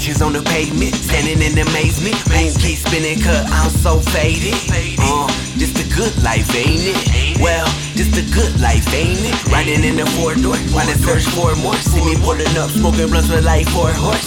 on the pavement, standing in amazement. Moon keep spinning, cut, I'm so faded. Uh, this the good life, ain't it? Well, this the good life, ain't it? Riding in the four door, while I search for more. See me pulling up, smoking blunts with like four horse.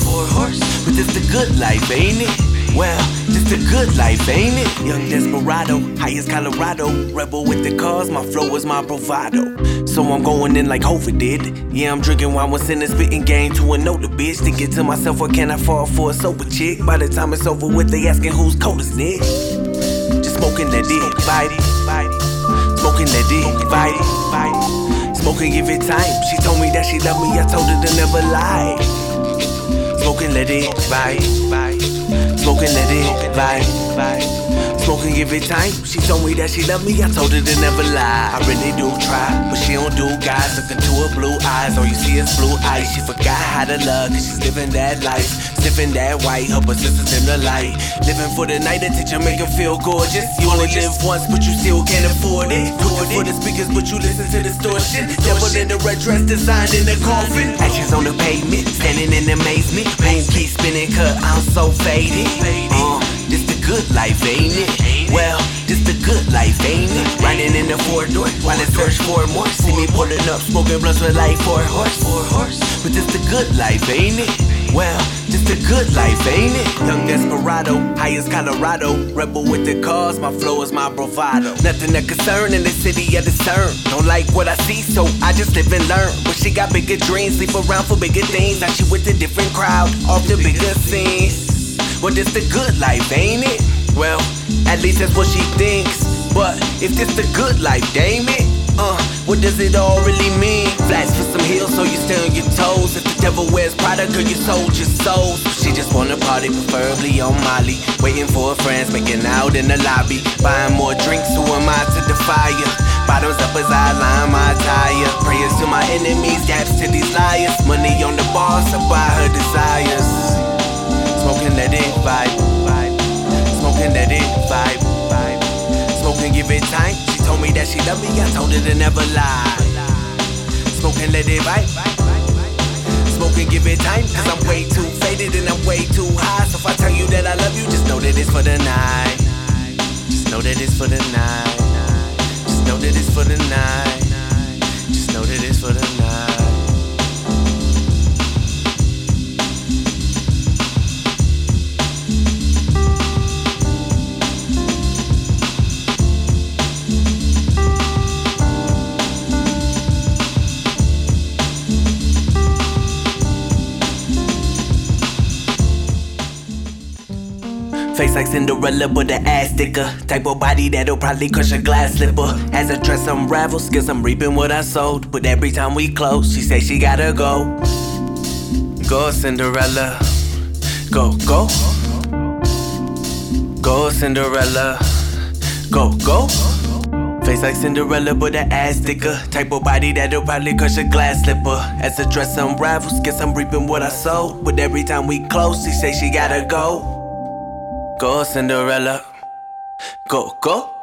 But this the good life, ain't it? Well, just a good life, ain't it? Young desperado, high as Colorado. Rebel with the cause, my flow is my bravado. So I'm going in like Hofer did. Yeah, I'm drinking wine, in the spitting game to another bitch. Thinking to myself, what can I fall for a sober chick? By the time it's over with, they asking who's coldest, Nick. Just smoking that dick, bite Smoking that dick, bite Smoking, give it time. She told me that she loved me, I told her to never lie. Smoking, let it bite. Smoking, let it vibe. Smoking, give it time. She told me that she love me, I told her to never lie. I really do try, but she don't do guys. Look into her blue eyes, all you see is blue eyes. She forgot how to love, cause she's living that life. Sniffing that white, her persistence in the light. Living for the night, the teacher make her feel gorgeous. You only live once, but you still can't afford it. Looking for the speakers, but you listen to distortion. Devil in the red dress, designed in the coffin. Ashes on the pavement, standing in amazement. Moon keep spinning, cut, I'm so faded. Uh, this the good life, ain't Riding in the four door, while I search for more. See me pulling up, smoking blunts with like four horse. For horse. But this the good life, ain't it? Well, this the good life, ain't it? Young desperado, high as Colorado. Rebel with the cause, my flow is my bravado. Nothing to concern in the city of discern. Don't like what I see, so I just live and learn. But she got bigger dreams, sleep around for bigger things. Now she with a different crowd, off the bigger scenes. Well, this the good life, ain't it? Well, at least that's what she thinks. But if this the good life, damn it. Uh, what does it all really mean? Flats for some heels so you stay on your toes. If the devil wears Prada, girl, you sold your soul. She just wanna party, preferably on Molly. Waiting for her friends, making out in the lobby. Buying more drinks, who am I to defy ya? Bottoms up as I line my tire. Prayers to my enemies, gaps to these liars. Money on the boss, I buy her desires. Smoking that it vibe, smoking that it vibe, that she love me, I told her to never lie. Smoking let it vibe, smoking give it time. Cause I'm way too faded and I'm way too high. So if I tell you that I love you, just know that it's for the night. Just know that it's for the night. Just know that it's for the night. Face like Cinderella, but the ass thicker. Type of body that'll probably crush a glass slipper. As a dress unravels, guess I'm reaping what I sowed. But every time we close, she say she gotta go. Go, Cinderella. Go, go. Go, Cinderella. Go, go. Face like Cinderella, but the ass thicker. Type of body that'll probably crush a glass slipper. As the dress unravels, guess I'm reaping what I sowed. But every time we close, she say she gotta go. Go, Cinderella. Go.